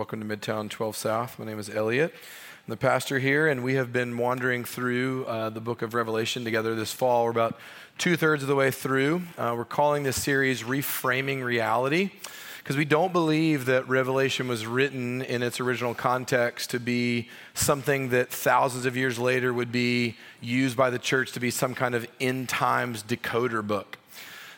Welcome to Midtown 12 South. My name is Elliot. I'm the pastor here, and we have been wandering through uh, the book of Revelation together this fall. We're about two thirds of the way through. Uh, we're calling this series Reframing Reality because we don't believe that Revelation was written in its original context to be something that thousands of years later would be used by the church to be some kind of end times decoder book.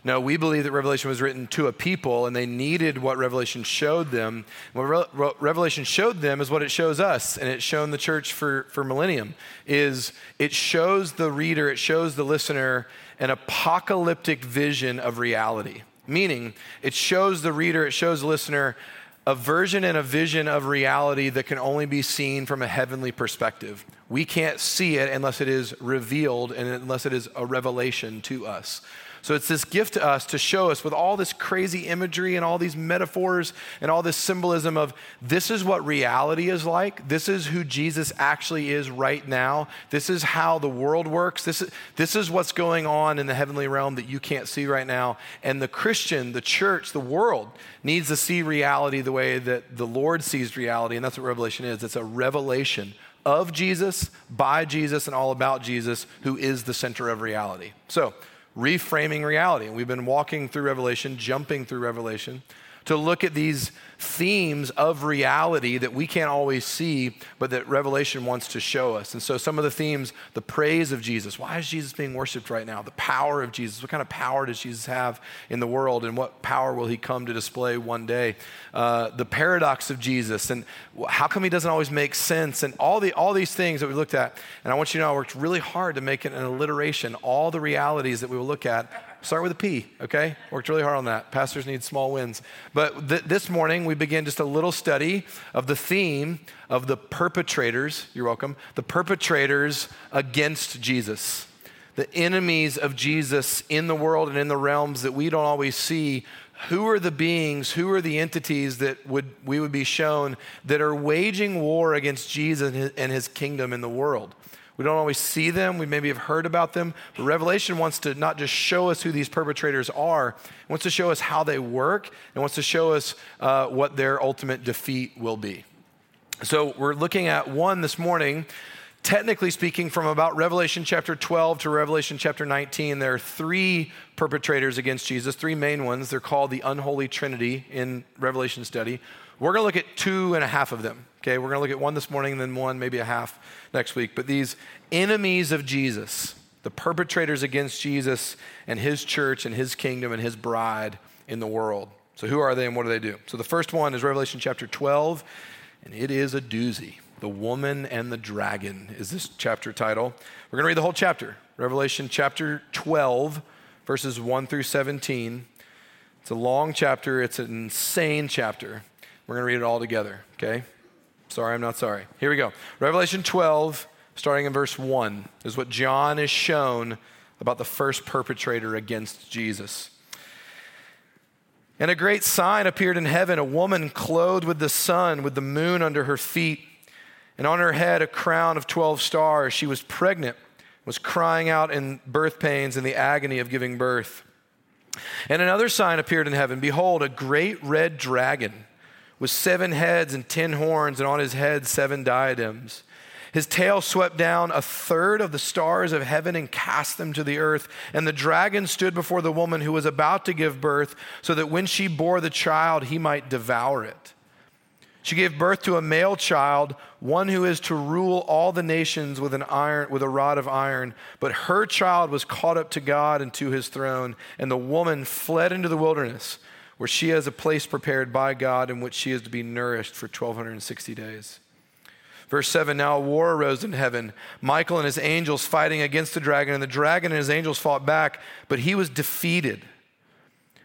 No, we believe that Revelation was written to a people and they needed what Revelation showed them. What Re- Revelation showed them is what it shows us, and it's shown the church for, for millennium, is it shows the reader, it shows the listener an apocalyptic vision of reality. Meaning, it shows the reader, it shows the listener a version and a vision of reality that can only be seen from a heavenly perspective. We can't see it unless it is revealed and unless it is a revelation to us. So it's this gift to us to show us with all this crazy imagery and all these metaphors and all this symbolism of this is what reality is like. This is who Jesus actually is right now. This is how the world works. This is, this is what's going on in the heavenly realm that you can't see right now. And the Christian, the church, the world needs to see reality the way that the Lord sees reality. And that's what Revelation is it's a revelation of Jesus, by Jesus, and all about Jesus, who is the center of reality. So, reframing reality. And we've been walking through Revelation, jumping through Revelation to look at these themes of reality that we can't always see, but that Revelation wants to show us. And so, some of the themes the praise of Jesus. Why is Jesus being worshiped right now? The power of Jesus. What kind of power does Jesus have in the world? And what power will he come to display one day? Uh, the paradox of Jesus. And how come he doesn't always make sense? And all, the, all these things that we looked at. And I want you to know I worked really hard to make it an alliteration, all the realities that we will look at Start with a P, okay? Worked really hard on that. Pastors need small wins. But th- this morning, we begin just a little study of the theme of the perpetrators, you're welcome, the perpetrators against Jesus, the enemies of Jesus in the world and in the realms that we don't always see. Who are the beings, who are the entities that would, we would be shown that are waging war against Jesus and his, and his kingdom in the world? We don't always see them. We maybe have heard about them. But Revelation wants to not just show us who these perpetrators are, it wants to show us how they work, and wants to show us uh, what their ultimate defeat will be. So we're looking at one this morning. Technically speaking, from about Revelation chapter 12 to Revelation chapter 19, there are three perpetrators against Jesus, three main ones. They're called the unholy trinity in Revelation study. We're going to look at two and a half of them. Okay, we're going to look at one this morning and then one, maybe a half next week. But these enemies of Jesus, the perpetrators against Jesus and his church and his kingdom and his bride in the world. So, who are they and what do they do? So, the first one is Revelation chapter 12, and it is a doozy. The Woman and the Dragon is this chapter title. We're going to read the whole chapter. Revelation chapter 12, verses 1 through 17. It's a long chapter, it's an insane chapter. We're going to read it all together, okay? Sorry, I'm not sorry. Here we go. Revelation 12, starting in verse 1, is what John is shown about the first perpetrator against Jesus. And a great sign appeared in heaven a woman clothed with the sun, with the moon under her feet, and on her head a crown of 12 stars. She was pregnant, was crying out in birth pains in the agony of giving birth. And another sign appeared in heaven Behold, a great red dragon with seven heads and ten horns, and on his head seven diadems. His tail swept down a third of the stars of heaven and cast them to the earth. And the dragon stood before the woman who was about to give birth, so that when she bore the child, he might devour it. She gave birth to a male child, one who is to rule all the nations with an iron with a rod of iron. But her child was caught up to God and to his throne, and the woman fled into the wilderness where she has a place prepared by God in which she is to be nourished for 1260 days. Verse 7 Now a war arose in heaven, Michael and his angels fighting against the dragon, and the dragon and his angels fought back, but he was defeated.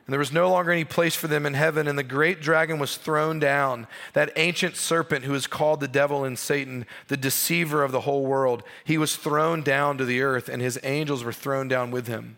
And there was no longer any place for them in heaven, and the great dragon was thrown down, that ancient serpent who is called the devil and Satan, the deceiver of the whole world. He was thrown down to the earth, and his angels were thrown down with him.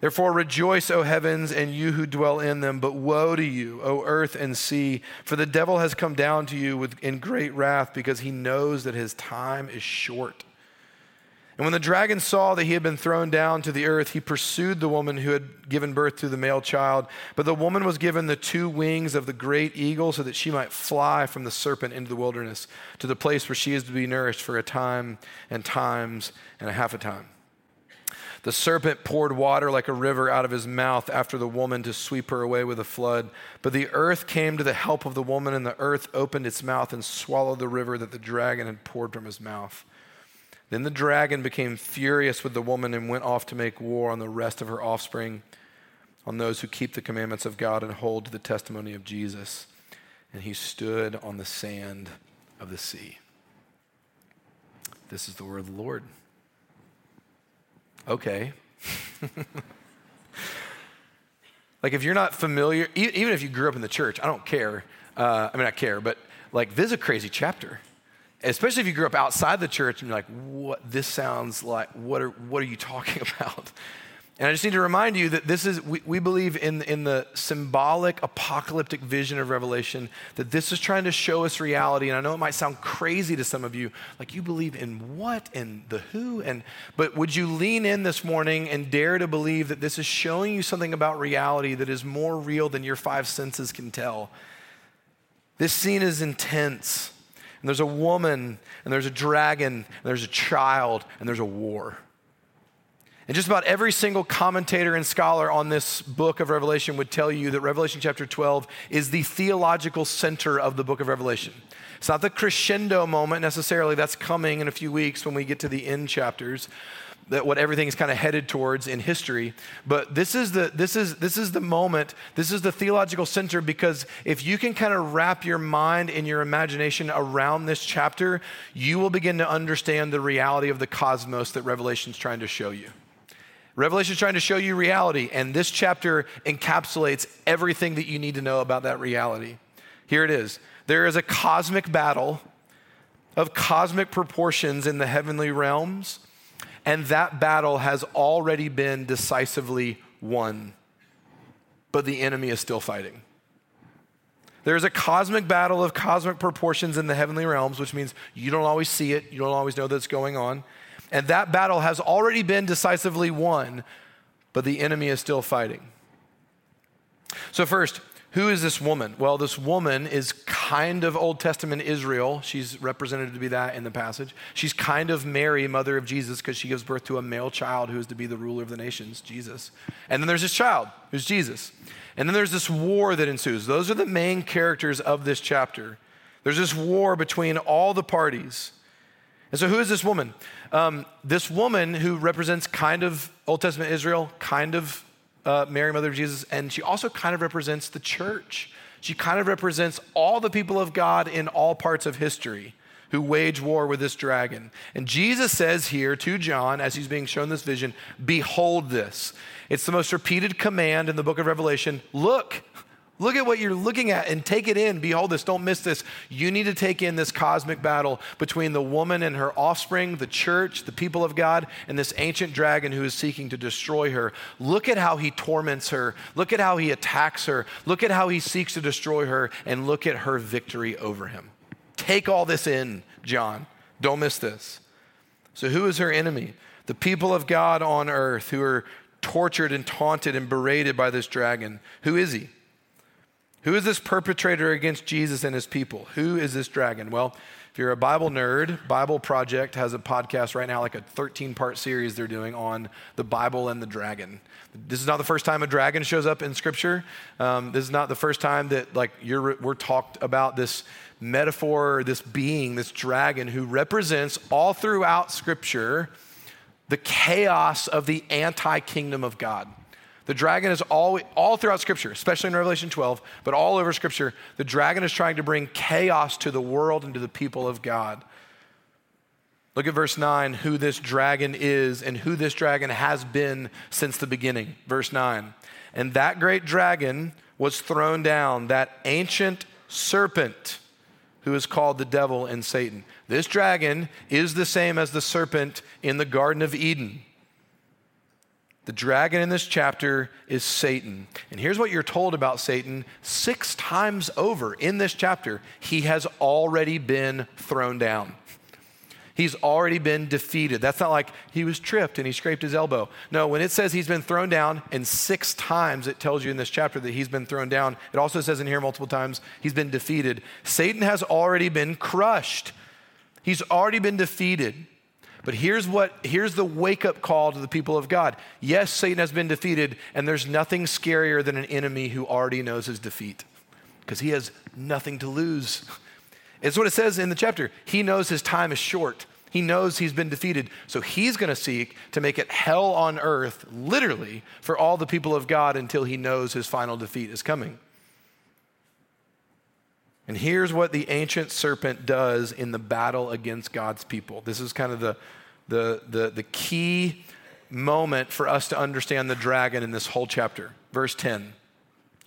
Therefore, rejoice, O heavens, and you who dwell in them. But woe to you, O earth and sea, for the devil has come down to you with, in great wrath, because he knows that his time is short. And when the dragon saw that he had been thrown down to the earth, he pursued the woman who had given birth to the male child. But the woman was given the two wings of the great eagle so that she might fly from the serpent into the wilderness to the place where she is to be nourished for a time and times and a half a time. The serpent poured water like a river out of his mouth after the woman to sweep her away with a flood. But the earth came to the help of the woman, and the earth opened its mouth and swallowed the river that the dragon had poured from his mouth. Then the dragon became furious with the woman and went off to make war on the rest of her offspring, on those who keep the commandments of God and hold to the testimony of Jesus. And he stood on the sand of the sea. This is the word of the Lord. Okay. like, if you're not familiar, even if you grew up in the church, I don't care. Uh, I mean, I care, but like, this is a crazy chapter. Especially if you grew up outside the church and you're like, what, this sounds like, what are, what are you talking about? And I just need to remind you that this is, we, we believe in, in the symbolic apocalyptic vision of Revelation, that this is trying to show us reality. And I know it might sound crazy to some of you, like you believe in what and the who. And, but would you lean in this morning and dare to believe that this is showing you something about reality that is more real than your five senses can tell? This scene is intense. And there's a woman, and there's a dragon, and there's a child, and there's a war. And just about every single commentator and scholar on this book of Revelation would tell you that Revelation chapter 12 is the theological center of the book of Revelation. It's not the crescendo moment necessarily, that's coming in a few weeks when we get to the end chapters. That what everything is kind of headed towards in history. But this is the this is this is the moment, this is the theological center because if you can kind of wrap your mind and your imagination around this chapter, you will begin to understand the reality of the cosmos that Revelation is trying to show you. Revelation is trying to show you reality, and this chapter encapsulates everything that you need to know about that reality. Here it is there is a cosmic battle of cosmic proportions in the heavenly realms, and that battle has already been decisively won, but the enemy is still fighting. There's a cosmic battle of cosmic proportions in the heavenly realms, which means you don't always see it, you don't always know that's going on. And that battle has already been decisively won, but the enemy is still fighting. So, first, who is this woman? Well, this woman is kind of Old Testament Israel. She's represented to be that in the passage. She's kind of Mary, mother of Jesus, because she gives birth to a male child who is to be the ruler of the nations, Jesus. And then there's this child who's Jesus. And then there's this war that ensues. Those are the main characters of this chapter. There's this war between all the parties. And so, who is this woman? Um, this woman who represents kind of Old Testament Israel, kind of uh, Mary, mother of Jesus, and she also kind of represents the church. She kind of represents all the people of God in all parts of history who wage war with this dragon. And Jesus says here to John, as he's being shown this vision, Behold this. It's the most repeated command in the book of Revelation. Look, Look at what you're looking at and take it in. Behold this, don't miss this. You need to take in this cosmic battle between the woman and her offspring, the church, the people of God, and this ancient dragon who is seeking to destroy her. Look at how he torments her. Look at how he attacks her. Look at how he seeks to destroy her, and look at her victory over him. Take all this in, John. Don't miss this. So, who is her enemy? The people of God on earth who are tortured and taunted and berated by this dragon. Who is he? Who is this perpetrator against Jesus and his people? Who is this dragon? Well, if you're a Bible nerd, Bible Project has a podcast right now, like a 13 part series they're doing on the Bible and the dragon. This is not the first time a dragon shows up in Scripture. Um, this is not the first time that like you're, we're talked about this metaphor, this being, this dragon who represents all throughout Scripture the chaos of the anti kingdom of God. The dragon is all, all throughout Scripture, especially in Revelation 12, but all over Scripture, the dragon is trying to bring chaos to the world and to the people of God. Look at verse 9, who this dragon is and who this dragon has been since the beginning. Verse 9. And that great dragon was thrown down, that ancient serpent who is called the devil and Satan. This dragon is the same as the serpent in the Garden of Eden. The dragon in this chapter is Satan. And here's what you're told about Satan six times over in this chapter he has already been thrown down. He's already been defeated. That's not like he was tripped and he scraped his elbow. No, when it says he's been thrown down, and six times it tells you in this chapter that he's been thrown down, it also says in here multiple times he's been defeated. Satan has already been crushed, he's already been defeated. But here's what here's the wake up call to the people of God. Yes, Satan has been defeated, and there's nothing scarier than an enemy who already knows his defeat because he has nothing to lose. It's what it says in the chapter. He knows his time is short. He knows he's been defeated. So he's going to seek to make it hell on earth, literally, for all the people of God until he knows his final defeat is coming. And here's what the ancient serpent does in the battle against God's people. This is kind of the, the, the, the key moment for us to understand the dragon in this whole chapter. Verse 10.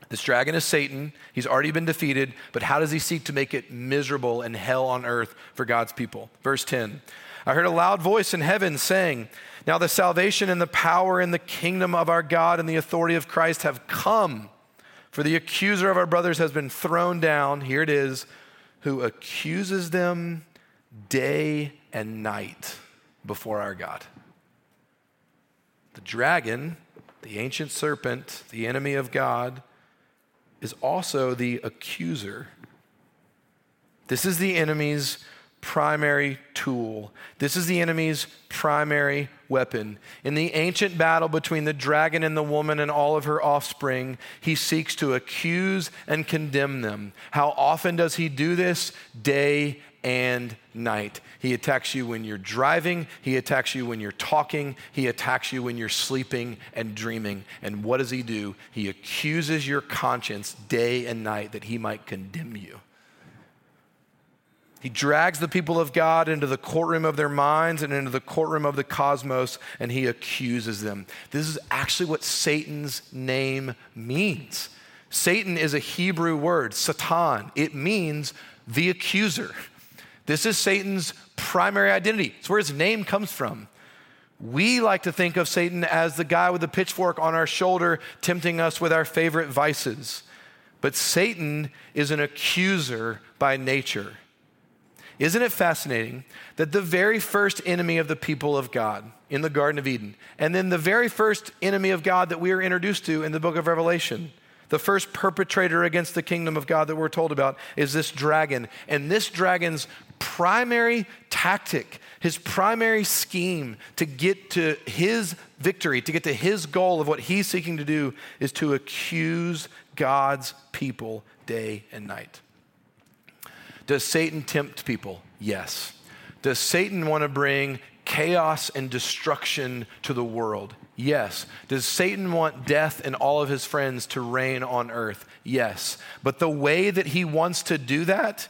This dragon is Satan. He's already been defeated, but how does he seek to make it miserable and hell on earth for God's people? Verse 10 I heard a loud voice in heaven saying, Now the salvation and the power and the kingdom of our God and the authority of Christ have come. For the accuser of our brothers has been thrown down. Here it is, who accuses them day and night before our God. The dragon, the ancient serpent, the enemy of God, is also the accuser. This is the enemy's primary tool. This is the enemy's primary weapon. In the ancient battle between the dragon and the woman and all of her offspring, he seeks to accuse and condemn them. How often does he do this? Day and night. He attacks you when you're driving, he attacks you when you're talking, he attacks you when you're sleeping and dreaming. And what does he do? He accuses your conscience day and night that he might condemn you. He drags the people of God into the courtroom of their minds and into the courtroom of the cosmos, and he accuses them. This is actually what Satan's name means. Satan is a Hebrew word, Satan. It means the accuser. This is Satan's primary identity. It's where his name comes from. We like to think of Satan as the guy with the pitchfork on our shoulder, tempting us with our favorite vices. But Satan is an accuser by nature. Isn't it fascinating that the very first enemy of the people of God in the Garden of Eden, and then the very first enemy of God that we are introduced to in the book of Revelation, the first perpetrator against the kingdom of God that we're told about is this dragon. And this dragon's primary tactic, his primary scheme to get to his victory, to get to his goal of what he's seeking to do, is to accuse God's people day and night. Does Satan tempt people? Yes. Does Satan want to bring chaos and destruction to the world? Yes. Does Satan want death and all of his friends to reign on earth? Yes. But the way that he wants to do that,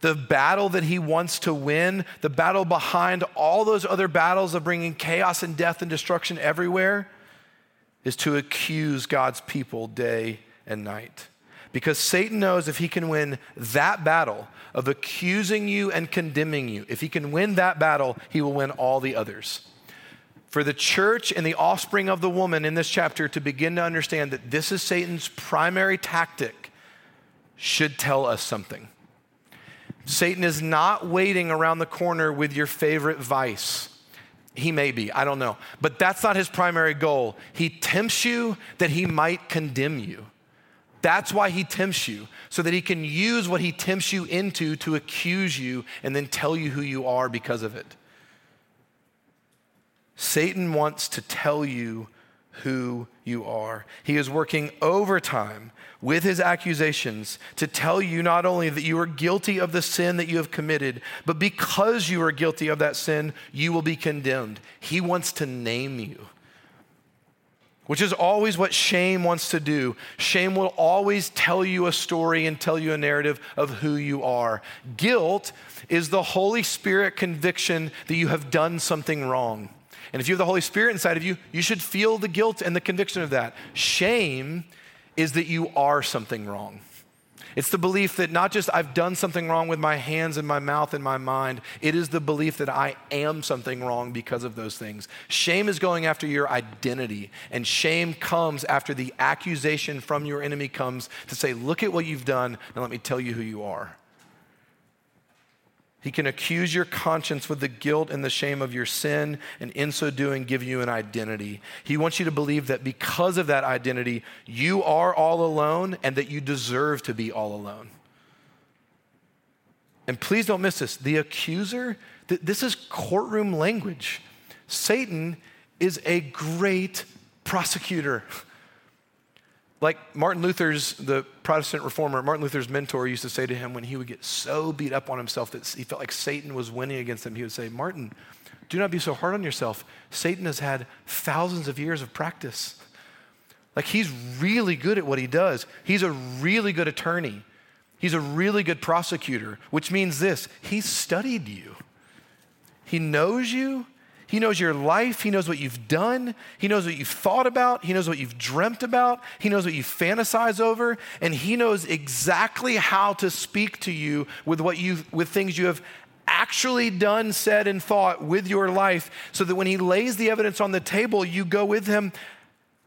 the battle that he wants to win, the battle behind all those other battles of bringing chaos and death and destruction everywhere, is to accuse God's people day and night. Because Satan knows if he can win that battle of accusing you and condemning you, if he can win that battle, he will win all the others. For the church and the offspring of the woman in this chapter to begin to understand that this is Satan's primary tactic should tell us something. Satan is not waiting around the corner with your favorite vice. He may be, I don't know. But that's not his primary goal. He tempts you that he might condemn you. That's why he tempts you, so that he can use what he tempts you into to accuse you and then tell you who you are because of it. Satan wants to tell you who you are. He is working overtime with his accusations to tell you not only that you are guilty of the sin that you have committed, but because you are guilty of that sin, you will be condemned. He wants to name you which is always what shame wants to do. Shame will always tell you a story and tell you a narrative of who you are. Guilt is the Holy Spirit conviction that you have done something wrong. And if you have the Holy Spirit inside of you, you should feel the guilt and the conviction of that. Shame is that you are something wrong. It's the belief that not just I've done something wrong with my hands and my mouth and my mind, it is the belief that I am something wrong because of those things. Shame is going after your identity, and shame comes after the accusation from your enemy comes to say, Look at what you've done, and let me tell you who you are. He can accuse your conscience with the guilt and the shame of your sin, and in so doing, give you an identity. He wants you to believe that because of that identity, you are all alone and that you deserve to be all alone. And please don't miss this the accuser, th- this is courtroom language. Satan is a great prosecutor. Like Martin Luther's, the Protestant reformer, Martin Luther's mentor used to say to him when he would get so beat up on himself that he felt like Satan was winning against him, he would say, Martin, do not be so hard on yourself. Satan has had thousands of years of practice. Like he's really good at what he does. He's a really good attorney. He's a really good prosecutor, which means this he's studied you. He knows you, he knows your life. He knows what you've done. He knows what you've thought about. He knows what you've dreamt about. He knows what you fantasize over. And He knows exactly how to speak to you with, what you with things you have actually done, said, and thought with your life so that when He lays the evidence on the table, you go with Him.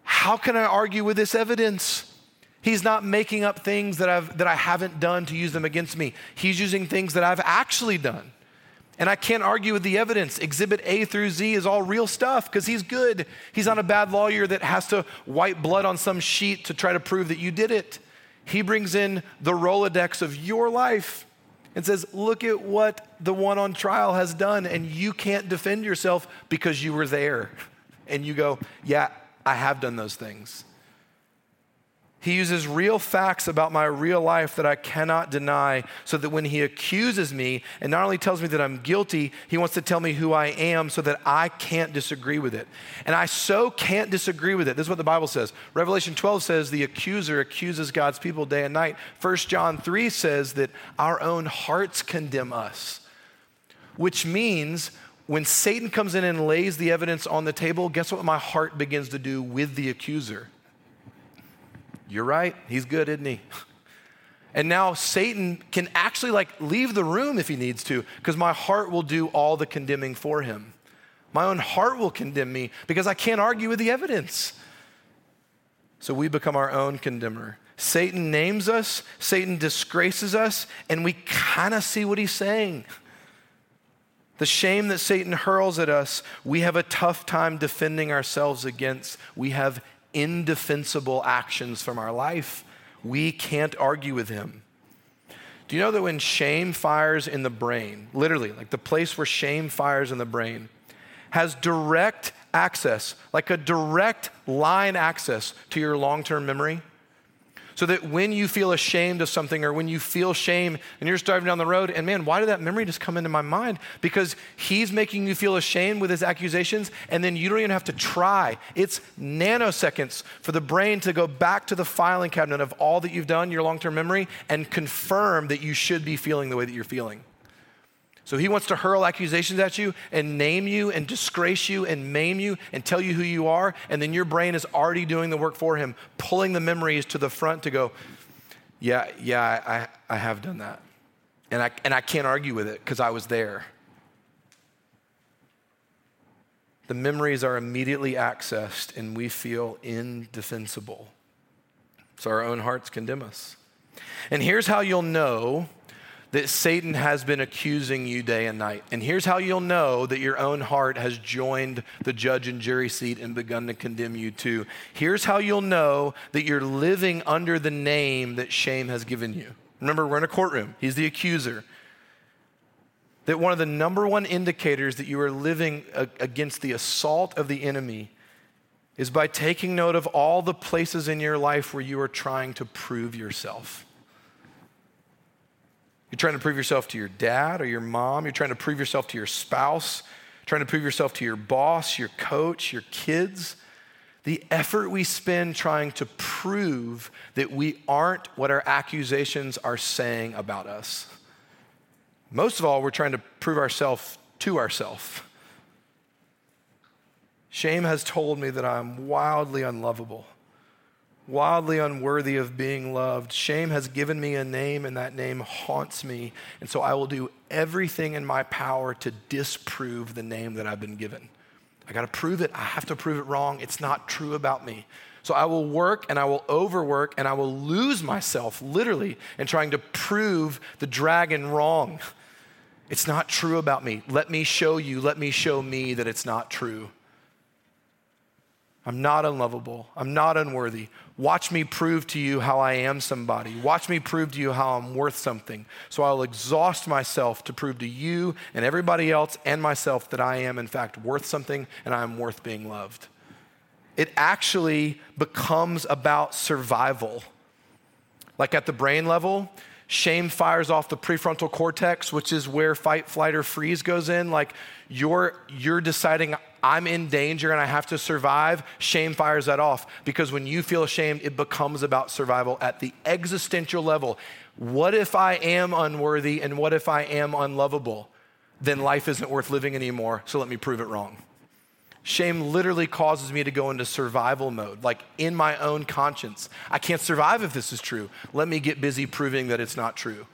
How can I argue with this evidence? He's not making up things that, I've, that I haven't done to use them against me. He's using things that I've actually done. And I can't argue with the evidence. Exhibit A through Z is all real stuff because he's good. He's not a bad lawyer that has to wipe blood on some sheet to try to prove that you did it. He brings in the Rolodex of your life and says, Look at what the one on trial has done, and you can't defend yourself because you were there. And you go, Yeah, I have done those things. He uses real facts about my real life that I cannot deny so that when he accuses me and not only tells me that I'm guilty, he wants to tell me who I am so that I can't disagree with it. And I so can't disagree with it. This is what the Bible says. Revelation 12 says the accuser accuses God's people day and night. 1 John 3 says that our own hearts condemn us, which means when Satan comes in and lays the evidence on the table, guess what my heart begins to do with the accuser? You're right. He's good, isn't he? And now Satan can actually like leave the room if he needs to because my heart will do all the condemning for him. My own heart will condemn me because I can't argue with the evidence. So we become our own condemner. Satan names us, Satan disgraces us, and we kind of see what he's saying. The shame that Satan hurls at us, we have a tough time defending ourselves against. We have indefensible actions from our life. We can't argue with him. Do you know that when shame fires in the brain, literally, like the place where shame fires in the brain, has direct access, like a direct line access to your long term memory? So that when you feel ashamed of something or when you feel shame and you're just driving down the road, and man, why did that memory just come into my mind? Because he's making you feel ashamed with his accusations, and then you don't even have to try. It's nanoseconds for the brain to go back to the filing cabinet of all that you've done, your long term memory, and confirm that you should be feeling the way that you're feeling. So he wants to hurl accusations at you and name you and disgrace you and maim you and tell you who you are. And then your brain is already doing the work for him, pulling the memories to the front to go, yeah, yeah, I, I have done that. And I, and I can't argue with it because I was there. The memories are immediately accessed and we feel indefensible. So our own hearts condemn us. And here's how you'll know that Satan has been accusing you day and night. And here's how you'll know that your own heart has joined the judge and jury seat and begun to condemn you too. Here's how you'll know that you're living under the name that shame has given you. Remember, we're in a courtroom, he's the accuser. That one of the number one indicators that you are living against the assault of the enemy is by taking note of all the places in your life where you are trying to prove yourself. You're trying to prove yourself to your dad or your mom. You're trying to prove yourself to your spouse, trying to prove yourself to your boss, your coach, your kids. The effort we spend trying to prove that we aren't what our accusations are saying about us. Most of all, we're trying to prove ourselves to ourselves. Shame has told me that I'm wildly unlovable, wildly unworthy of being loved. Shame has given me a name, and that name haunts me. And so I will do everything in my power to disprove the name that I've been given. I got to prove it. I have to prove it wrong. It's not true about me. So I will work and I will overwork and I will lose myself literally in trying to prove the dragon wrong. It's not true about me. Let me show you, let me show me that it's not true. I'm not unlovable. I'm not unworthy. Watch me prove to you how I am somebody. Watch me prove to you how I'm worth something. So I'll exhaust myself to prove to you and everybody else and myself that I am, in fact, worth something and I am worth being loved. It actually becomes about survival. Like at the brain level, shame fires off the prefrontal cortex, which is where fight, flight, or freeze goes in. Like you're, you're deciding, I'm in danger and I have to survive, shame fires that off. Because when you feel ashamed, it becomes about survival at the existential level. What if I am unworthy and what if I am unlovable? Then life isn't worth living anymore, so let me prove it wrong. Shame literally causes me to go into survival mode, like in my own conscience. I can't survive if this is true. Let me get busy proving that it's not true.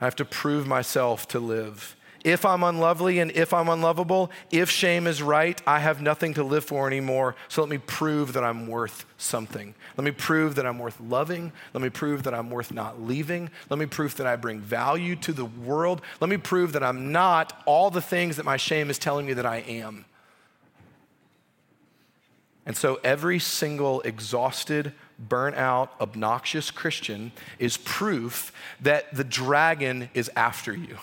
I have to prove myself to live. If I'm unlovely and if I'm unlovable, if shame is right, I have nothing to live for anymore. So let me prove that I'm worth something. Let me prove that I'm worth loving. Let me prove that I'm worth not leaving. Let me prove that I bring value to the world. Let me prove that I'm not all the things that my shame is telling me that I am. And so every single exhausted, burnout, obnoxious Christian is proof that the dragon is after you.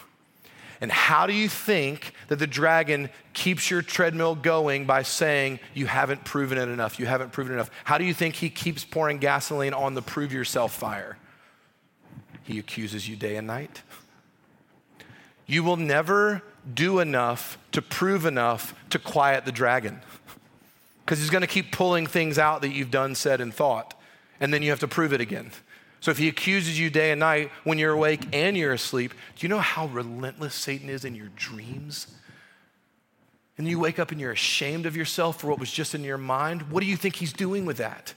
And how do you think that the dragon keeps your treadmill going by saying you haven't proven it enough? You haven't proven enough. How do you think he keeps pouring gasoline on the prove yourself fire? He accuses you day and night. You will never do enough to prove enough to quiet the dragon because he's going to keep pulling things out that you've done, said, and thought. And then you have to prove it again. So if he accuses you day and night when you're awake and you're asleep, do you know how relentless Satan is in your dreams? And you wake up and you're ashamed of yourself for what was just in your mind. What do you think he's doing with that?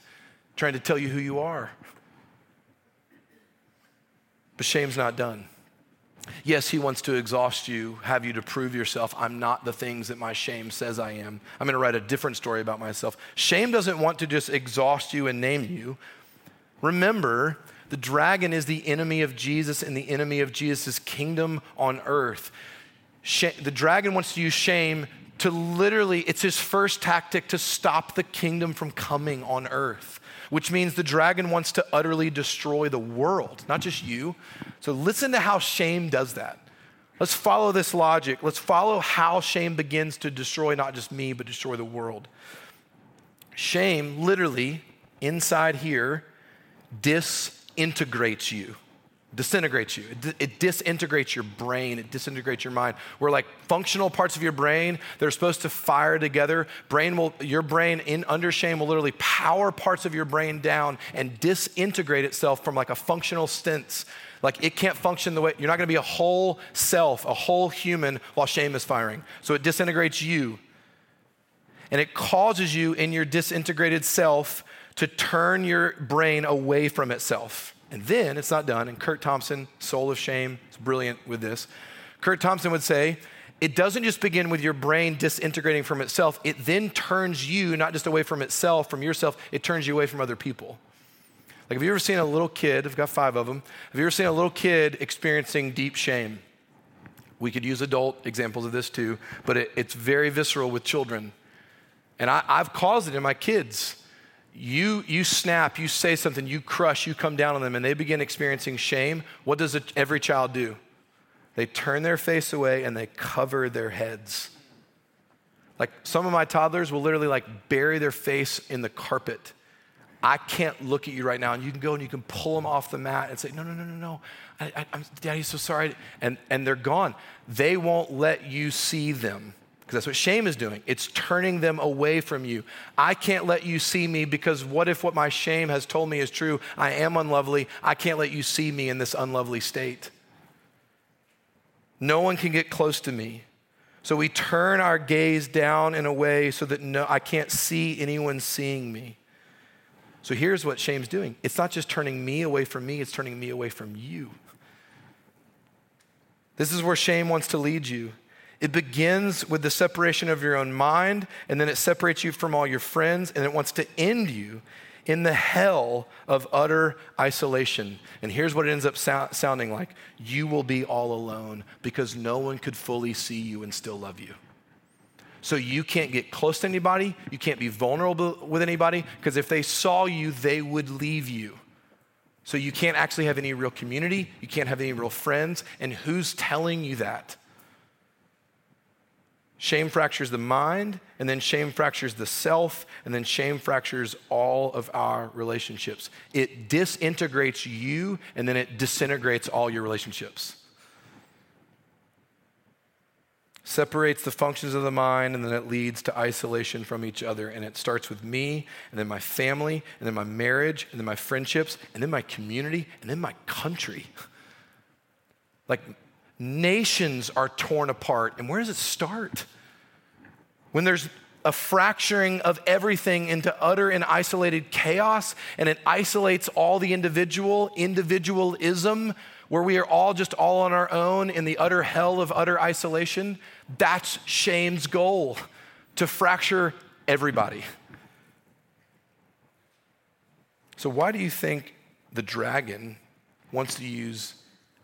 Trying to tell you who you are. But shame's not done. Yes, he wants to exhaust you, have you to prove yourself. I'm not the things that my shame says I am. I'm going to write a different story about myself. Shame doesn't want to just exhaust you and name you. Remember the dragon is the enemy of Jesus and the enemy of Jesus' kingdom on earth. the dragon wants to use shame to literally, it's his first tactic to stop the kingdom from coming on earth, which means the dragon wants to utterly destroy the world, not just you. So listen to how shame does that. Let's follow this logic. Let's follow how shame begins to destroy not just me, but destroy the world. Shame, literally, inside here, dis integrates you, disintegrates you. It, it, disintegrates your brain, it disintegrates your mind. Where like functional parts of your brain, that are supposed to fire together. Brain will, your brain in under shame will literally power parts of your brain down and disintegrate itself from like a functional sense. Like it can't function the way you're not going to be a whole self, a whole human while shame is firing. So it disintegrates you. And it causes you in your disintegrated self to turn your brain away from itself. And then it's not done. And Kurt Thompson, Soul of Shame, is brilliant with this. Kurt Thompson would say, it doesn't just begin with your brain disintegrating from itself, it then turns you not just away from itself, from yourself, it turns you away from other people. Like, have you ever seen a little kid? I've got five of them. Have you ever seen a little kid experiencing deep shame? We could use adult examples of this too, but it, it's very visceral with children. And I, I've caused it in my kids you, you snap, you say something, you crush, you come down on them, and they begin experiencing shame, what does it, every child do? They turn their face away and they cover their heads. Like some of my toddlers will literally like bury their face in the carpet. I can't look at you right now. And you can go and you can pull them off the mat and say, no, no, no, no, no. I, am Daddy's so sorry. And, and they're gone. They won't let you see them because that's what shame is doing. It's turning them away from you. I can't let you see me because what if what my shame has told me is true? I am unlovely. I can't let you see me in this unlovely state. No one can get close to me. So we turn our gaze down in a way so that no, I can't see anyone seeing me. So here's what shame's doing it's not just turning me away from me, it's turning me away from you. This is where shame wants to lead you. It begins with the separation of your own mind, and then it separates you from all your friends, and it wants to end you in the hell of utter isolation. And here's what it ends up so- sounding like you will be all alone because no one could fully see you and still love you. So you can't get close to anybody, you can't be vulnerable with anybody, because if they saw you, they would leave you. So you can't actually have any real community, you can't have any real friends, and who's telling you that? Shame fractures the mind, and then shame fractures the self, and then shame fractures all of our relationships. It disintegrates you, and then it disintegrates all your relationships. Separates the functions of the mind, and then it leads to isolation from each other. And it starts with me, and then my family, and then my marriage, and then my friendships, and then my community, and then my country. Like, Nations are torn apart. And where does it start? When there's a fracturing of everything into utter and isolated chaos, and it isolates all the individual, individualism, where we are all just all on our own in the utter hell of utter isolation. That's shame's goal to fracture everybody. So, why do you think the dragon wants to use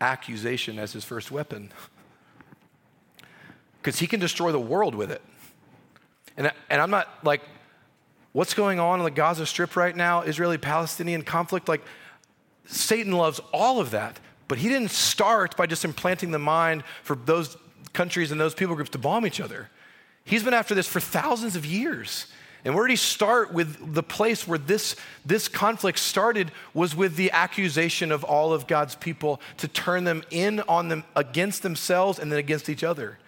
accusation as his first weapon. Because he can destroy the world with it. And, and I'm not like, what's going on in the Gaza Strip right now, Israeli Palestinian conflict? Like, Satan loves all of that, but he didn't start by just implanting the mind for those countries and those people groups to bomb each other. He's been after this for thousands of years. And where did he start with the place where this, this conflict started was with the accusation of all of God's people to turn them in on them against themselves and then against each other.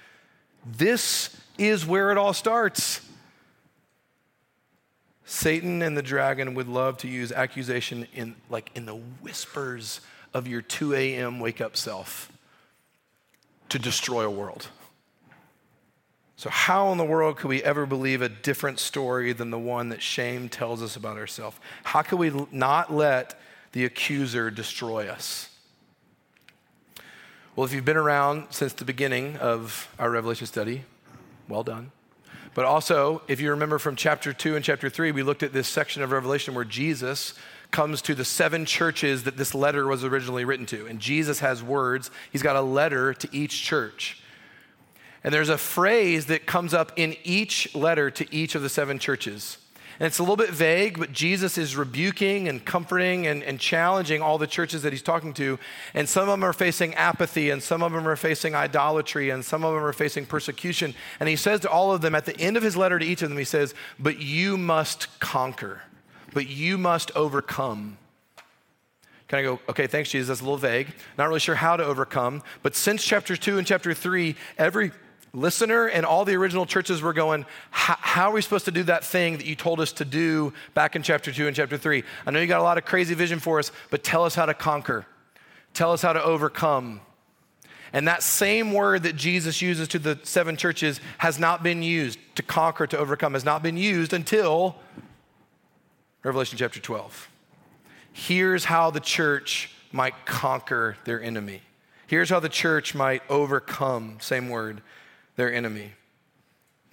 This is where it all starts. Satan and the dragon would love to use accusation in like in the whispers of your 2 a.m. wake up self to destroy a world. So, how in the world could we ever believe a different story than the one that shame tells us about ourselves? How could we not let the accuser destroy us? Well, if you've been around since the beginning of our Revelation study, well done. But also, if you remember from chapter 2 and chapter 3, we looked at this section of Revelation where Jesus comes to the seven churches that this letter was originally written to. And Jesus has words, he's got a letter to each church. And there's a phrase that comes up in each letter to each of the seven churches. And it's a little bit vague, but Jesus is rebuking and comforting and, and, challenging all the churches that he's talking to. And some of them are facing apathy, and some of them are facing idolatry, and some of them are facing persecution. And he says to all of them at the end of his letter to each of them, he says, But you must conquer, but you must overcome. Can I go, okay, thanks, Jesus. That's a little vague. Not really sure how to overcome. But since chapter two and chapter three, every listener and all the original churches were going, How are we supposed to do that thing that you told us to do back in chapter two and chapter three? I know you got a lot of crazy vision for us, but tell us how to conquer, tell us how to overcome. And that same word that Jesus uses to the seven churches has not been used to conquer, to overcome, has not been used until Revelation chapter 12. Here's how the church might conquer their enemy. Here's how the church might overcome, same word, their enemy.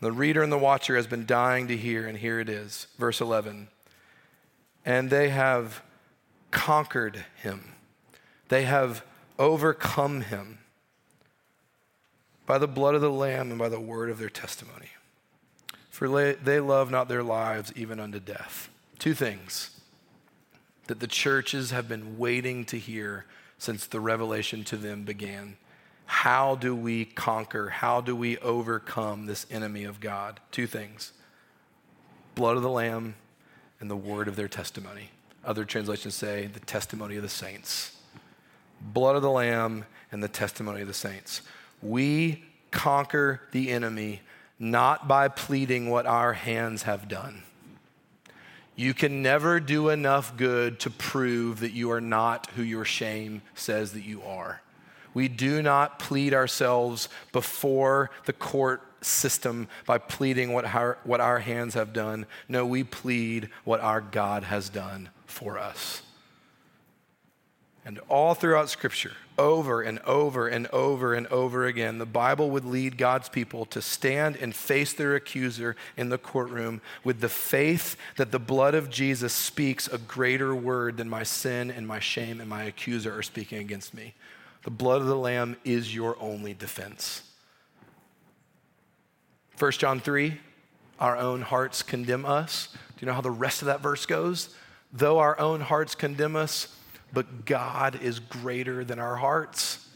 The reader and the watcher has been dying to hear, and here it is. Verse 11. And they have conquered him, they have overcome him by the blood of the Lamb and by the word of their testimony. For they love not their lives even unto death. Two things that the churches have been waiting to hear since the revelation to them began. How do we conquer? How do we overcome this enemy of God? Two things blood of the Lamb and the word of their testimony. Other translations say the testimony of the saints. Blood of the Lamb and the testimony of the saints. We conquer the enemy not by pleading what our hands have done. You can never do enough good to prove that you are not who your shame says that you are. We do not plead ourselves before the court system by pleading what our, what our hands have done. No, we plead what our God has done for us. And all throughout Scripture, over and over and over and over again, the Bible would lead God's people to stand and face their accuser in the courtroom with the faith that the blood of Jesus speaks a greater word than my sin and my shame and my accuser are speaking against me. The blood of the Lamb is your only defense. 1 John 3, our own hearts condemn us. Do you know how the rest of that verse goes? Though our own hearts condemn us, but God is greater than our hearts,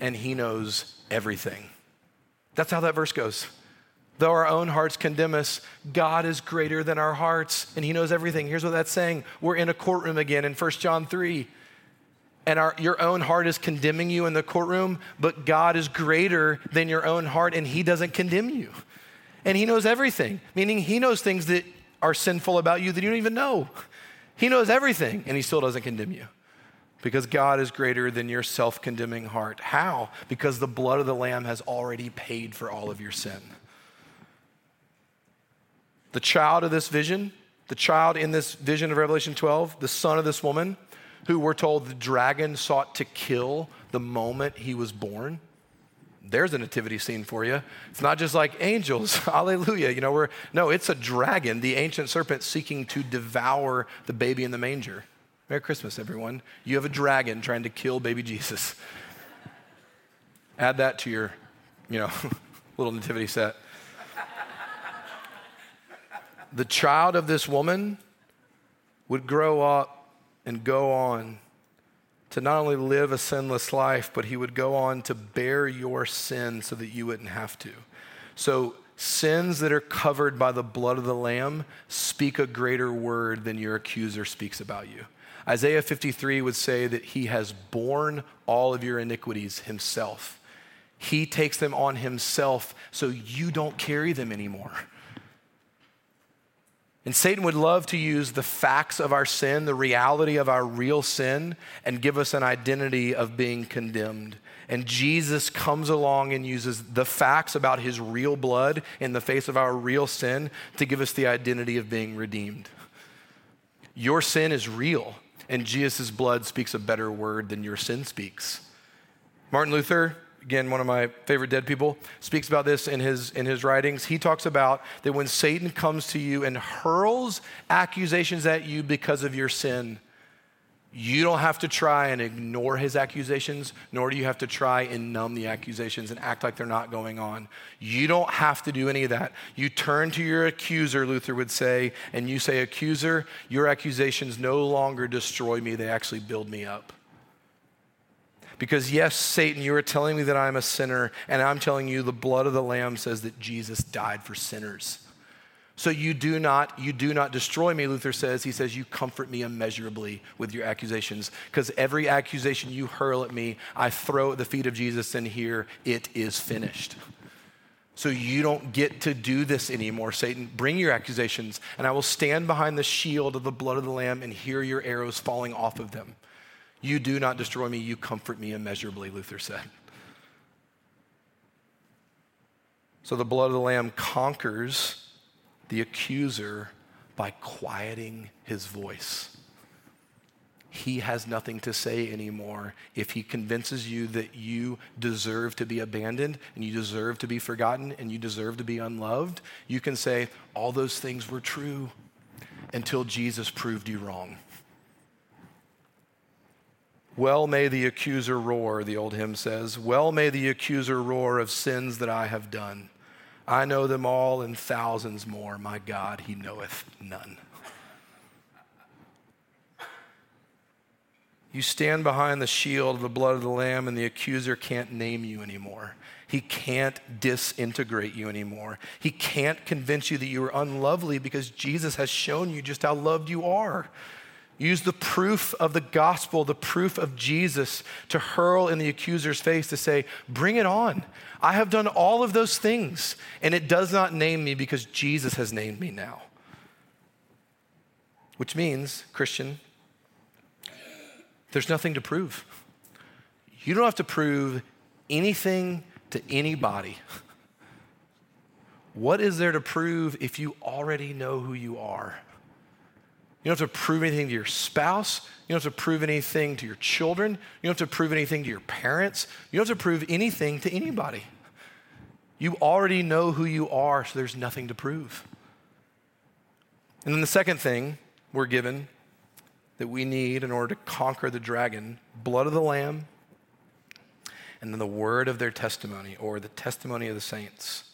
and He knows everything. That's how that verse goes. Though our own hearts condemn us, God is greater than our hearts, and He knows everything. Here's what that's saying we're in a courtroom again in 1 John 3. And our, your own heart is condemning you in the courtroom, but God is greater than your own heart, and He doesn't condemn you. And He knows everything, meaning He knows things that are sinful about you that you don't even know. He knows everything, and He still doesn't condemn you because God is greater than your self condemning heart. How? Because the blood of the Lamb has already paid for all of your sin. The child of this vision, the child in this vision of Revelation 12, the son of this woman, who we're told the dragon sought to kill the moment he was born. There's a nativity scene for you. It's not just like angels, hallelujah. You know, we're, no, it's a dragon, the ancient serpent seeking to devour the baby in the manger. Merry Christmas, everyone. You have a dragon trying to kill baby Jesus. Add that to your, you know, little nativity set. the child of this woman would grow up and go on to not only live a sinless life, but he would go on to bear your sin so that you wouldn't have to. So, sins that are covered by the blood of the Lamb speak a greater word than your accuser speaks about you. Isaiah 53 would say that he has borne all of your iniquities himself. He takes them on himself so you don't carry them anymore. And Satan would love to use the facts of our sin, the reality of our real sin, and give us an identity of being condemned. And Jesus comes along and uses the facts about his real blood in the face of our real sin to give us the identity of being redeemed. Your sin is real and Jesus' blood speaks a better word than your sin speaks. Martin Luther, again, one of my favorite dead people, speaks about this in his, in his writings. He talks about that when Satan comes to you and hurls accusations at you because of your sin, you don't have to try and ignore his accusations, nor do you have to try and numb the accusations and act like they're not going on. You don't have to do any of that. You turn to your accuser, Luther would say, and you say, Accuser, your accusations no longer destroy me, they actually build me up. Because, yes, Satan, you are telling me that I'm a sinner, and I'm telling you the blood of the Lamb says that Jesus died for sinners. So you do not, you do not destroy me, Luther says. He says, You comfort me immeasurably with your accusations. Because every accusation you hurl at me, I throw at the feet of Jesus and hear, It is finished. So you don't get to do this anymore, Satan. Bring your accusations, and I will stand behind the shield of the blood of the Lamb and hear your arrows falling off of them. You do not destroy me, you comfort me immeasurably, Luther said. So the blood of the Lamb conquers the accuser by quieting his voice. He has nothing to say anymore. If he convinces you that you deserve to be abandoned and you deserve to be forgotten and you deserve to be unloved, you can say, All those things were true until Jesus proved you wrong. Well may the accuser roar, the old hymn says. Well may the accuser roar of sins that I have done. I know them all and thousands more. My God, he knoweth none. You stand behind the shield of the blood of the Lamb, and the accuser can't name you anymore. He can't disintegrate you anymore. He can't convince you that you are unlovely because Jesus has shown you just how loved you are. Use the proof of the gospel, the proof of Jesus, to hurl in the accuser's face to say, Bring it on. I have done all of those things, and it does not name me because Jesus has named me now. Which means, Christian, there's nothing to prove. You don't have to prove anything to anybody. what is there to prove if you already know who you are? You don't have to prove anything to your spouse. You don't have to prove anything to your children. You don't have to prove anything to your parents. You don't have to prove anything to anybody. You already know who you are, so there's nothing to prove. And then the second thing we're given that we need in order to conquer the dragon blood of the Lamb, and then the word of their testimony, or the testimony of the saints.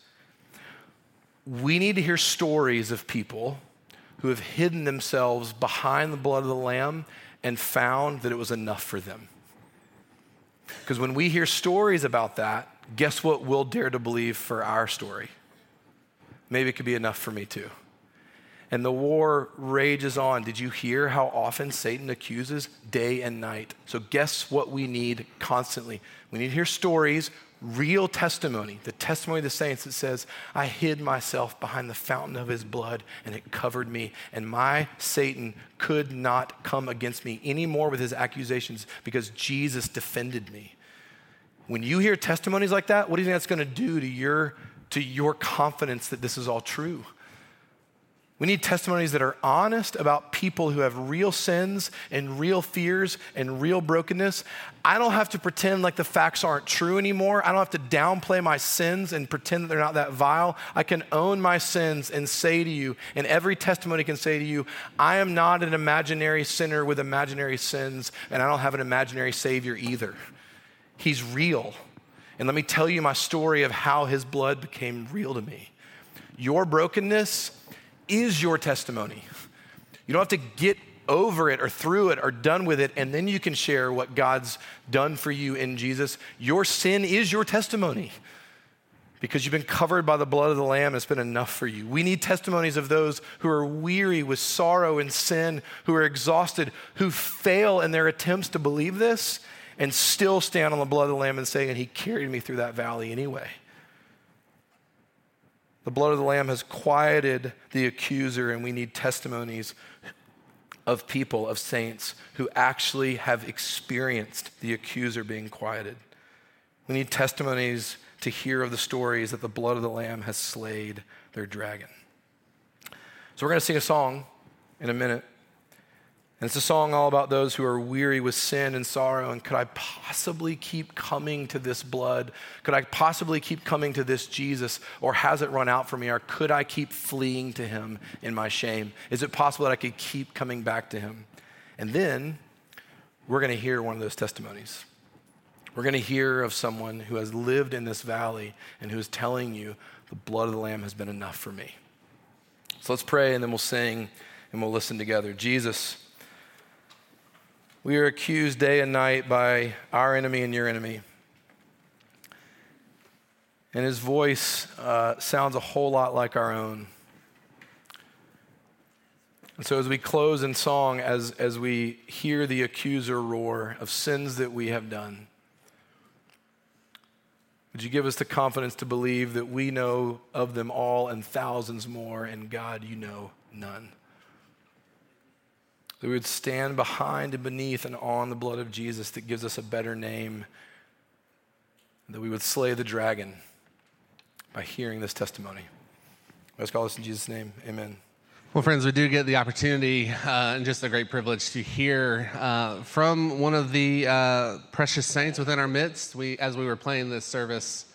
We need to hear stories of people who have hidden themselves behind the blood of the Lamb and found that it was enough for them. Because when we hear stories about that, guess what we'll dare to believe for our story? Maybe it could be enough for me too. And the war rages on. Did you hear how often Satan accuses day and night? So, guess what we need constantly? We need to hear stories real testimony, the testimony of the saints that says, I hid myself behind the fountain of his blood and it covered me. And my Satan could not come against me anymore with his accusations because Jesus defended me. When you hear testimonies like that, what do you think that's going to do to your, to your confidence that this is all true? We need testimonies that are honest about people who have real sins and real fears and real brokenness. I don't have to pretend like the facts aren't true anymore. I don't have to downplay my sins and pretend that they're not that vile. I can own my sins and say to you, and every testimony can say to you, I am not an imaginary sinner with imaginary sins, and I don't have an imaginary Savior either. He's real. And let me tell you my story of how his blood became real to me. Your brokenness is your testimony. You don't have to get over it or through it or done with it, and then you can share what God's done for you in Jesus. Your sin is your testimony because you've been covered by the blood of the Lamb. It's been enough for you. We need testimonies of those who are weary with sorrow and sin, who are exhausted, who fail in their attempts to believe this and still stand on the blood of the Lamb and say, and He carried me through that valley anyway. The blood of the Lamb has quieted the accuser, and we need testimonies of people, of saints, who actually have experienced the accuser being quieted. We need testimonies to hear of the stories that the blood of the Lamb has slayed their dragon. So, we're going to sing a song in a minute. And it's a song all about those who are weary with sin and sorrow. And could I possibly keep coming to this blood? Could I possibly keep coming to this Jesus? Or has it run out for me? Or could I keep fleeing to him in my shame? Is it possible that I could keep coming back to him? And then we're going to hear one of those testimonies. We're going to hear of someone who has lived in this valley and who is telling you the blood of the Lamb has been enough for me. So let's pray and then we'll sing and we'll listen together. Jesus. We are accused day and night by our enemy and your enemy. And his voice uh, sounds a whole lot like our own. And so, as we close in song, as, as we hear the accuser roar of sins that we have done, would you give us the confidence to believe that we know of them all and thousands more, and God, you know none? That we would stand behind and beneath and on the blood of Jesus that gives us a better name. That we would slay the dragon by hearing this testimony. Let's call this in Jesus' name. Amen. Well, friends, we do get the opportunity uh, and just a great privilege to hear uh, from one of the uh, precious saints within our midst. We, as we were playing this service,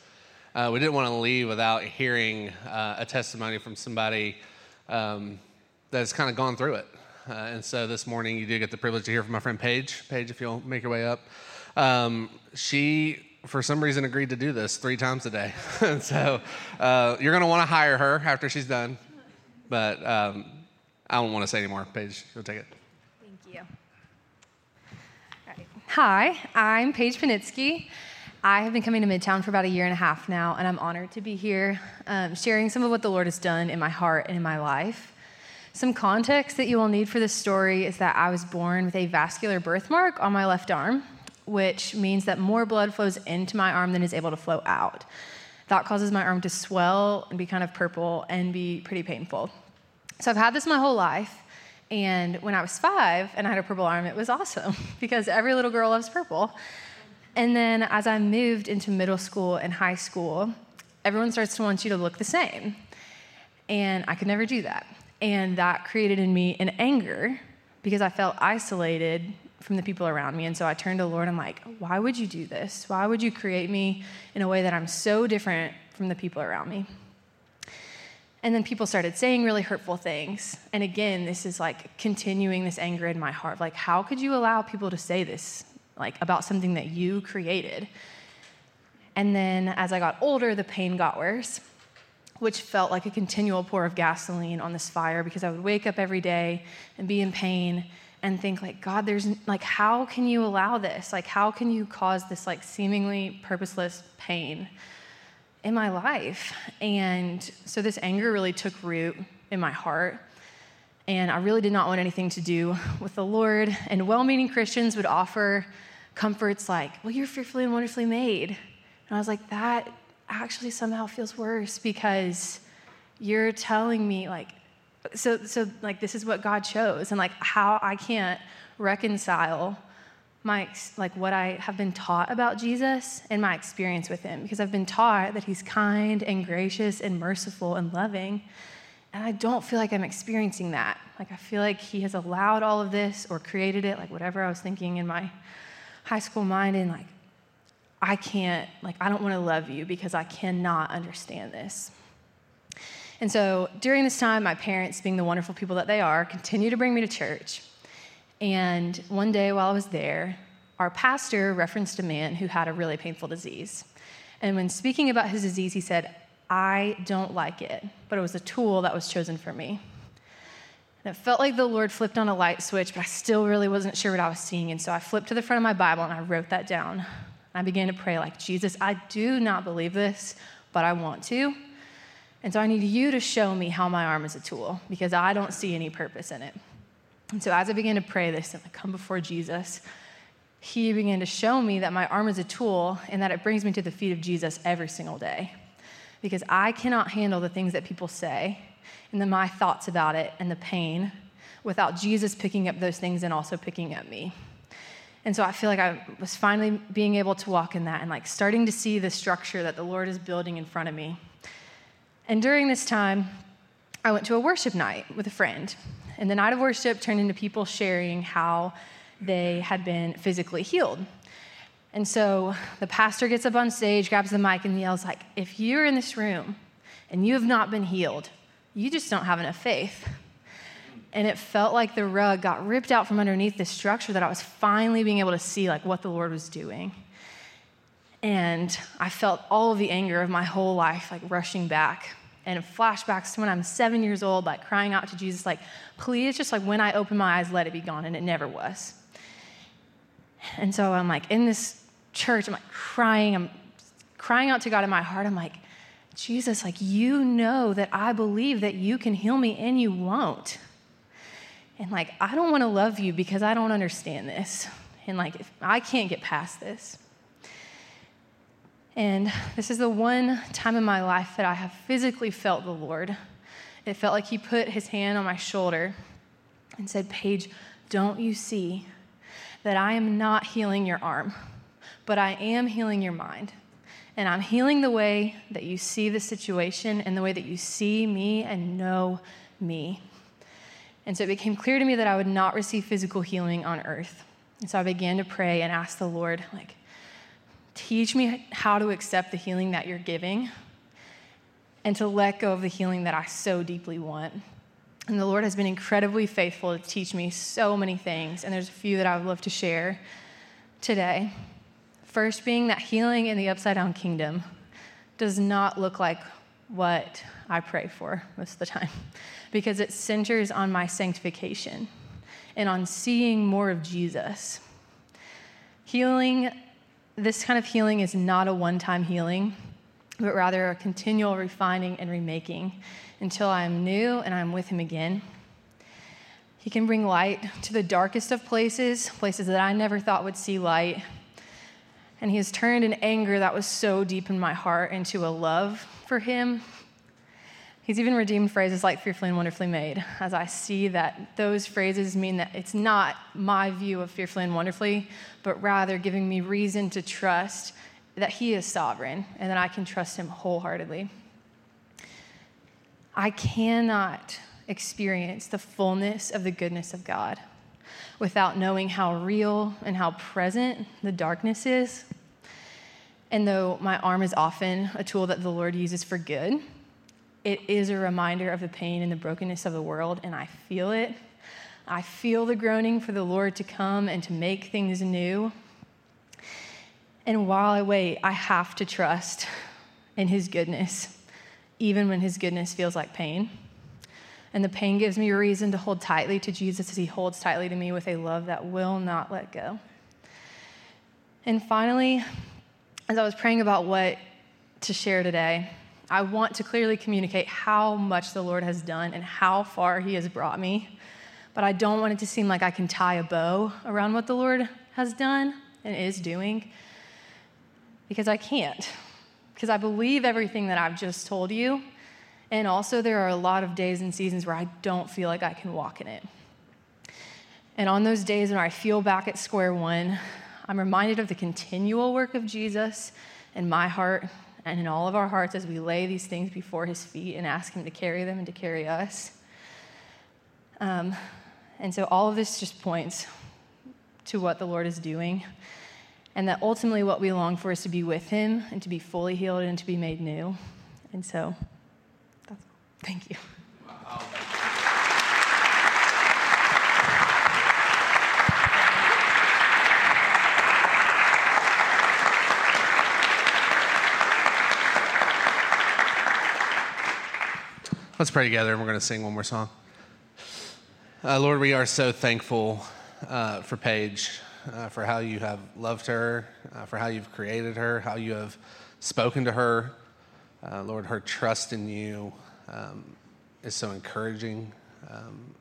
uh, we didn't want to leave without hearing uh, a testimony from somebody um, that's kind of gone through it. Uh, and so this morning you do get the privilege to hear from my friend Paige. Paige, if you'll make your way up. Um, she, for some reason, agreed to do this three times a day. and so uh, you're going to want to hire her after she's done. But um, I don't want to say anymore. Paige, you'll take it. Thank you. Hi, I'm Paige Panitsky. I have been coming to Midtown for about a year and a half now, and I'm honored to be here um, sharing some of what the Lord has done in my heart and in my life. Some context that you will need for this story is that I was born with a vascular birthmark on my left arm, which means that more blood flows into my arm than is able to flow out. That causes my arm to swell and be kind of purple and be pretty painful. So I've had this my whole life. And when I was five and I had a purple arm, it was awesome because every little girl loves purple. And then as I moved into middle school and high school, everyone starts to want you to look the same. And I could never do that. And that created in me an anger because I felt isolated from the people around me. And so I turned to the Lord. And I'm like, why would you do this? Why would you create me in a way that I'm so different from the people around me? And then people started saying really hurtful things. And again, this is like continuing this anger in my heart. Like, how could you allow people to say this, like about something that you created? And then as I got older, the pain got worse, which felt like a continual pour of gasoline on this fire because I would wake up every day and be in pain and think like god there's like how can you allow this? Like how can you cause this like seemingly purposeless pain in my life? And so this anger really took root in my heart. And i really did not want anything to do with the lord. And well-meaning christians would offer comforts like well you're fearfully and wonderfully made. And i was like that actually somehow feels worse because you're telling me like so so like this is what God chose and like how I can't reconcile my like what I have been taught about Jesus and my experience with him because I've been taught that he's kind and gracious and merciful and loving and I don't feel like I'm experiencing that. Like I feel like he has allowed all of this or created it like whatever I was thinking in my high school mind and like I can't like I don't want to love you because I cannot understand this. And so during this time, my parents, being the wonderful people that they are, continue to bring me to church. And one day while I was there, our pastor referenced a man who had a really painful disease. And when speaking about his disease, he said, I don't like it, but it was a tool that was chosen for me. And it felt like the Lord flipped on a light switch, but I still really wasn't sure what I was seeing. And so I flipped to the front of my Bible and I wrote that down. I began to pray, like, Jesus, I do not believe this, but I want to. And so I need you to show me how my arm is a tool because I don't see any purpose in it. And so as I began to pray this and I come before Jesus, he began to show me that my arm is a tool and that it brings me to the feet of Jesus every single day. Because I cannot handle the things that people say and then my thoughts about it and the pain without Jesus picking up those things and also picking up me. And so I feel like I was finally being able to walk in that and like starting to see the structure that the Lord is building in front of me. And during this time, I went to a worship night with a friend. And the night of worship turned into people sharing how they had been physically healed. And so the pastor gets up on stage, grabs the mic, and yells like, "If you're in this room and you have not been healed, you just don't have enough faith." And it felt like the rug got ripped out from underneath the structure that I was finally being able to see like what the Lord was doing. And I felt all of the anger of my whole life like rushing back and flashbacks to when I'm seven years old, like crying out to Jesus, like, please, just like when I open my eyes, let it be gone. And it never was. And so I'm like in this church, I'm like crying, I'm crying out to God in my heart. I'm like, Jesus, like, you know that I believe that you can heal me and you won't. And like, I don't want to love you because I don't understand this. And like, I can't get past this. And this is the one time in my life that I have physically felt the Lord. It felt like He put His hand on my shoulder and said, Paige, don't you see that I am not healing your arm, but I am healing your mind? And I'm healing the way that you see the situation and the way that you see me and know me. And so it became clear to me that I would not receive physical healing on earth. And so I began to pray and ask the Lord, like, Teach me how to accept the healing that you're giving and to let go of the healing that I so deeply want. And the Lord has been incredibly faithful to teach me so many things, and there's a few that I would love to share today. First, being that healing in the upside down kingdom does not look like what I pray for most of the time because it centers on my sanctification and on seeing more of Jesus. Healing this kind of healing is not a one time healing, but rather a continual refining and remaking until I am new and I'm with Him again. He can bring light to the darkest of places, places that I never thought would see light. And He has turned an anger that was so deep in my heart into a love for Him He's even redeemed phrases like fearfully and wonderfully made, as I see that those phrases mean that it's not my view of fearfully and wonderfully, but rather giving me reason to trust that He is sovereign and that I can trust Him wholeheartedly. I cannot experience the fullness of the goodness of God without knowing how real and how present the darkness is. And though my arm is often a tool that the Lord uses for good, it is a reminder of the pain and the brokenness of the world, and I feel it. I feel the groaning for the Lord to come and to make things new. And while I wait, I have to trust in His goodness, even when His goodness feels like pain. And the pain gives me a reason to hold tightly to Jesus as He holds tightly to me with a love that will not let go. And finally, as I was praying about what to share today, I want to clearly communicate how much the Lord has done and how far He has brought me. But I don't want it to seem like I can tie a bow around what the Lord has done and is doing because I can't. Because I believe everything that I've just told you. And also, there are a lot of days and seasons where I don't feel like I can walk in it. And on those days when I feel back at square one, I'm reminded of the continual work of Jesus in my heart and in all of our hearts as we lay these things before his feet and ask him to carry them and to carry us. Um, and so all of this just points to what the Lord is doing. And that ultimately what we long for is to be with him and to be fully healed and to be made new. And so that's thank you. Wow. Let's pray together and we're going to sing one more song. Uh, Lord, we are so thankful uh, for Paige, uh, for how you have loved her, uh, for how you've created her, how you have spoken to her. Uh, Lord, her trust in you um, is so encouraging, um,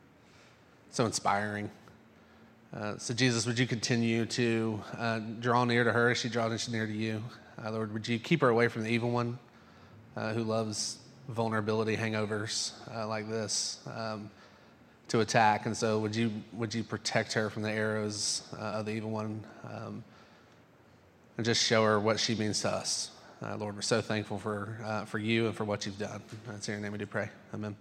so inspiring. Uh, so, Jesus, would you continue to draw near to her as she draws near to you? Lord, would you keep her away from the evil one who loves vulnerability hangovers uh, like this um, to attack. And so, would you would you protect her from the arrows uh, of the evil one, um, and just show her what she means to us? Uh, Lord, we're so thankful for uh, for you and for what you've done. That's in your name we do pray. Amen.